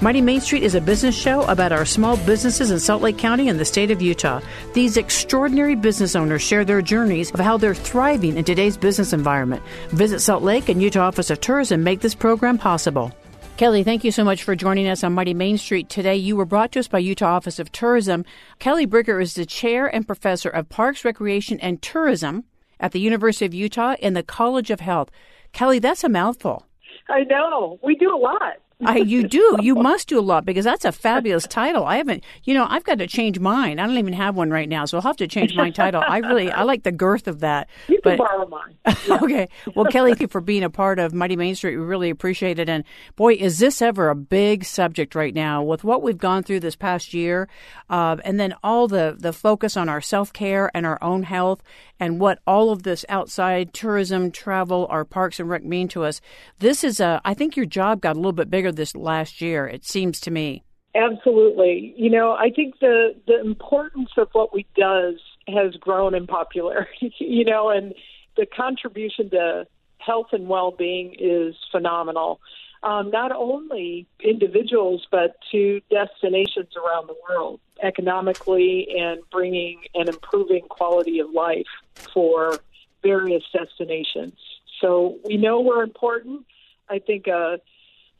Mighty Main Street is a business show about our small businesses in Salt Lake County and the state of Utah. These extraordinary business owners share their journeys of how they're thriving in today's business environment. Visit Salt Lake and Utah Office of Tourism make this program possible. Kelly, thank you so much for joining us on Mighty Main Street today. You were brought to us by Utah Office of Tourism. Kelly Bricker is the chair and professor of Parks, Recreation, and Tourism at the University of Utah in the College of Health. Kelly, that's a mouthful. I know. We do a lot. I, you do. You must do a lot because that's a fabulous title. I haven't, you know, I've got to change mine. I don't even have one right now, so I'll have to change my title. I really, I like the girth of that. You but, can borrow mine. Yeah. okay. Well, Kelly, thank you for being a part of Mighty Main Street. We really appreciate it. And boy, is this ever a big subject right now with what we've gone through this past year, uh, and then all the the focus on our self care and our own health, and what all of this outside tourism, travel, our parks and rec mean to us. This is a. I think your job got a little bit bigger this last year, it seems to me. Absolutely. You know, I think the the importance of what we does has grown in popularity, you know, and the contribution to health and well-being is phenomenal. Um, not only individuals, but to destinations around the world, economically and bringing and improving quality of life for various destinations. So we know we're important. I think uh,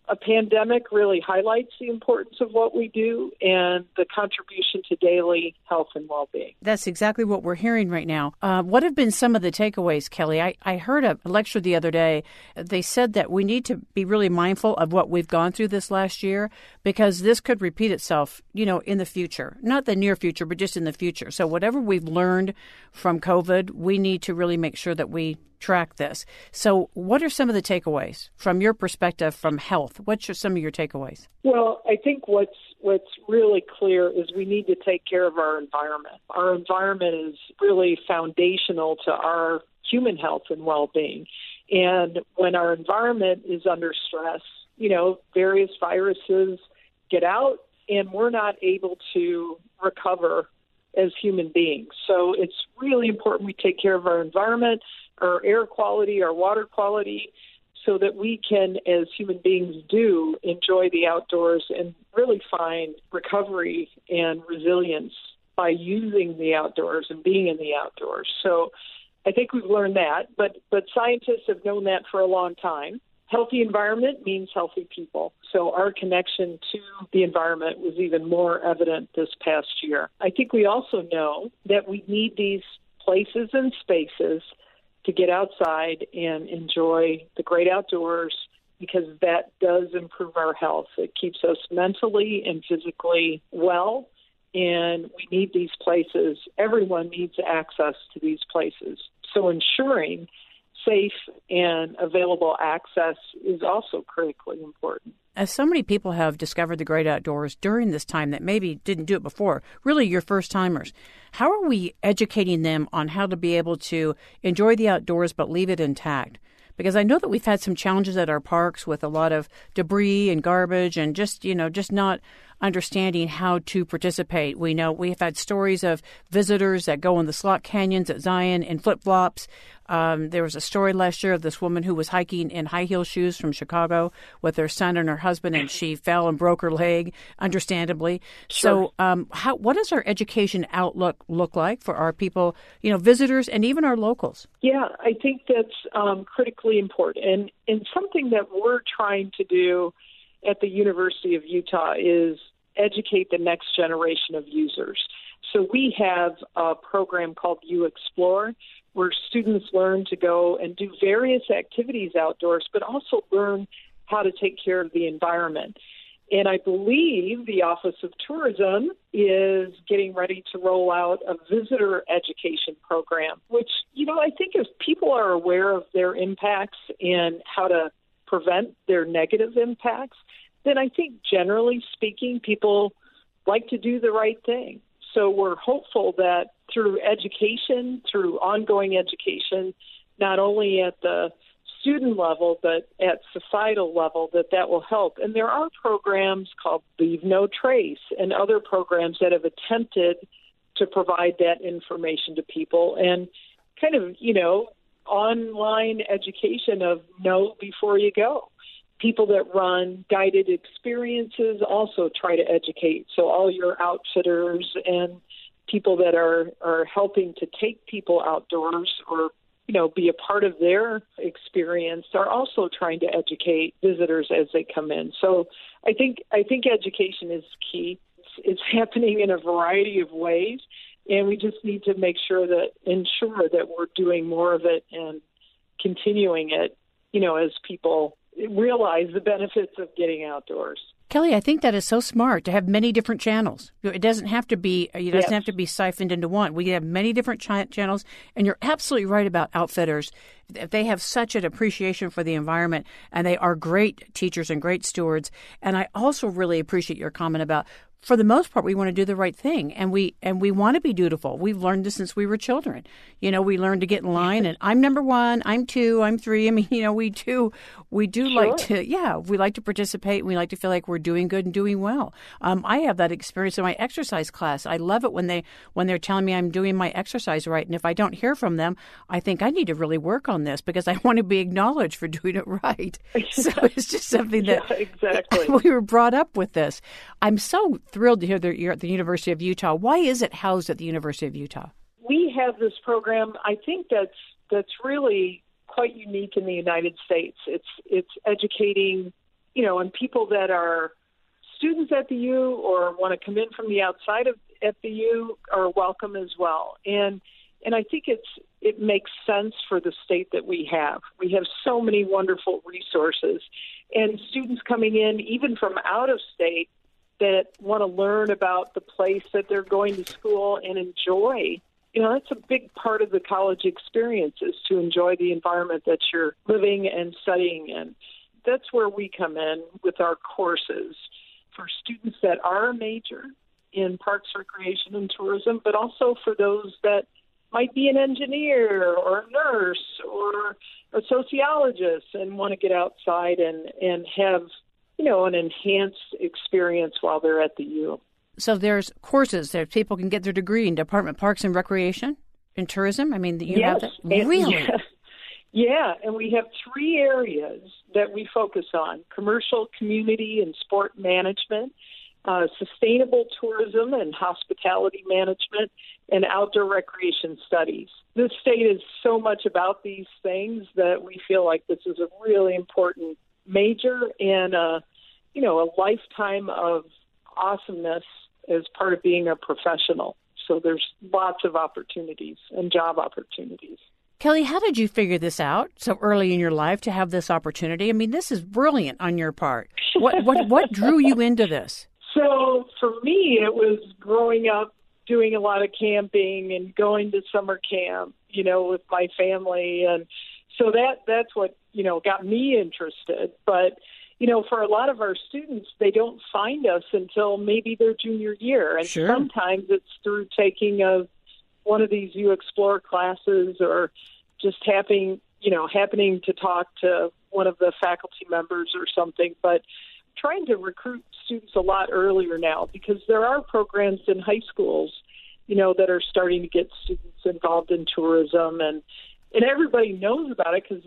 a pandemic really highlights the importance of what we do and the contribution to daily health and well being. That's exactly what we're hearing right now. Uh, what have been some of the takeaways, Kelly? I, I heard a lecture the other day. They said that we need to be really mindful of what we've gone through this last year because this could repeat itself, you know, in the future. Not the near future, but just in the future. So, whatever we've learned from COVID, we need to really make sure that we track this. So, what are some of the takeaways from your perspective from health? What's your, some of your takeaways? Well, I think what's what's really clear is we need to take care of our environment. Our environment is really foundational to our human health and well-being. And when our environment is under stress, you know, various viruses get out and we're not able to recover as human beings. So it's really important we take care of our environment our air quality, our water quality, so that we can, as human beings do, enjoy the outdoors and really find recovery and resilience by using the outdoors and being in the outdoors. So I think we've learned that, but but scientists have known that for a long time. Healthy environment means healthy people. So our connection to the environment was even more evident this past year. I think we also know that we need these places and spaces to get outside and enjoy the great outdoors because that does improve our health. It keeps us mentally and physically well, and we need these places. Everyone needs access to these places. So ensuring safe and available access is also critically important. As so many people have discovered the great outdoors during this time that maybe didn't do it before, really your first timers, how are we educating them on how to be able to enjoy the outdoors but leave it intact? Because I know that we've had some challenges at our parks with a lot of debris and garbage and just, you know, just not understanding how to participate. We know we have had stories of visitors that go in the slot canyons at Zion in flip flops. Um, there was a story last year of this woman who was hiking in high heel shoes from Chicago with her son and her husband, and she fell and broke her leg, understandably. Sure. So, um, how what does our education outlook look like for our people, you know, visitors and even our locals? Yeah, I think that's um, critically important, and and something that we're trying to do at the University of Utah is educate the next generation of users. So we have a program called U Explore, where students learn to go and do various activities outdoors, but also learn how to take care of the environment. And I believe the Office of Tourism is getting ready to roll out a visitor education program, which, you know, I think if people are aware of their impacts and how to prevent their negative impacts, then I think generally speaking, people like to do the right thing. So we're hopeful that through education, through ongoing education, not only at the student level, but at societal level, that that will help. And there are programs called Leave No Trace and other programs that have attempted to provide that information to people and kind of, you know, online education of know before you go. People that run guided experiences also try to educate. So all your outfitters and people that are are helping to take people outdoors or you know, be a part of their experience are also trying to educate visitors as they come in. So I think I think education is key. It's, it's happening in a variety of ways, and we just need to make sure that ensure that we're doing more of it and continuing it. You know, as people realize the benefits of getting outdoors. Kelly, I think that is so smart to have many different channels. It doesn't have to be uh, it doesn't yes. have to be siphoned into one. We have many different ch- channels, and you're absolutely right about outfitters. They have such an appreciation for the environment, and they are great teachers and great stewards. And I also really appreciate your comment about for the most part we want to do the right thing and we and we want to be dutiful. We've learned this since we were children. You know we learned to get in line and i'm number one i'm two i'm three. I mean you know we do we do sure. like to yeah we like to participate and we like to feel like we're doing good and doing well. Um, i have that experience in my exercise class. I love it when they when they're telling me i'm doing my exercise right and if i don't hear from them i think i need to really work on this because i want to be acknowledged for doing it right. So it's just something that yeah, exactly. we were brought up with this. I'm so thrilled to hear that you're at the University of Utah. Why is it housed at the University of Utah? We have this program. I think that's that's really quite unique in the United States. It's it's educating, you know, and people that are students at the U or want to come in from the outside of at the U are welcome as well. And and I think it's it makes sense for the state that we have. We have so many wonderful resources, and students coming in even from out of state that want to learn about the place that they're going to school and enjoy. You know, that's a big part of the college experience is to enjoy the environment that you're living and studying in. That's where we come in with our courses for students that are a major in parks, recreation, and tourism, but also for those that might be an engineer or a nurse or a sociologist and want to get outside and, and have you know, an enhanced experience while they're at the U. So there's courses that people can get their degree in Department Parks and Recreation and Tourism. I mean, you yes, have that really. Yeah. yeah, and we have three areas that we focus on: commercial, community, and sport management. Uh, sustainable tourism and hospitality management, and outdoor recreation studies. This state is so much about these things that we feel like this is a really important major and a you know a lifetime of awesomeness as part of being a professional. So there's lots of opportunities and job opportunities. Kelly, how did you figure this out so early in your life to have this opportunity? I mean, this is brilliant on your part. What what what drew you into this? So for me, it was growing up doing a lot of camping and going to summer camp, you know, with my family and so that that's what you know got me interested. But you know, for a lot of our students, they don't find us until maybe their junior year, and sure. sometimes it's through taking a one of these U Explore classes or just having you know happening to talk to one of the faculty members or something. But trying to recruit students a lot earlier now because there are programs in high schools, you know, that are starting to get students involved in tourism and and everybody knows about it because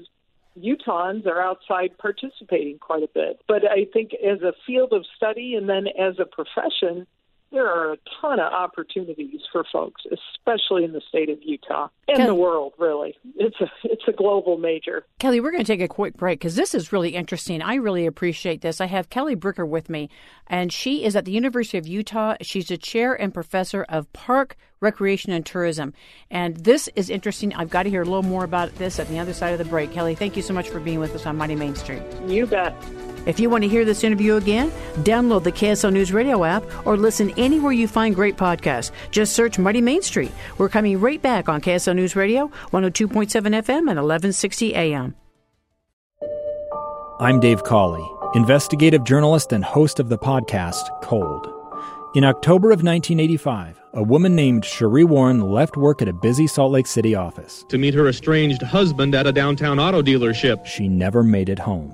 Utahns are outside participating quite a bit. But I think as a field of study and then as a profession, there are a ton of opportunities for folks, especially in the state of Utah and the world. Really, it's a it's a global major. Kelly, we're going to take a quick break because this is really interesting. I really appreciate this. I have Kelly Bricker with me, and she is at the University of Utah. She's a chair and professor of park recreation and tourism, and this is interesting. I've got to hear a little more about this at the other side of the break. Kelly, thank you so much for being with us on Mighty Main Street. You bet. If you want to hear this interview again, download the KSL News Radio app or listen anywhere you find great podcasts. Just search Mighty Main Street. We're coming right back on KSL News Radio, 102.7 FM and 1160 AM. I'm Dave Cawley, investigative journalist and host of the podcast Cold. In October of 1985, a woman named Sheree Warren left work at a busy Salt Lake City office to meet her estranged husband at a downtown auto dealership. She never made it home.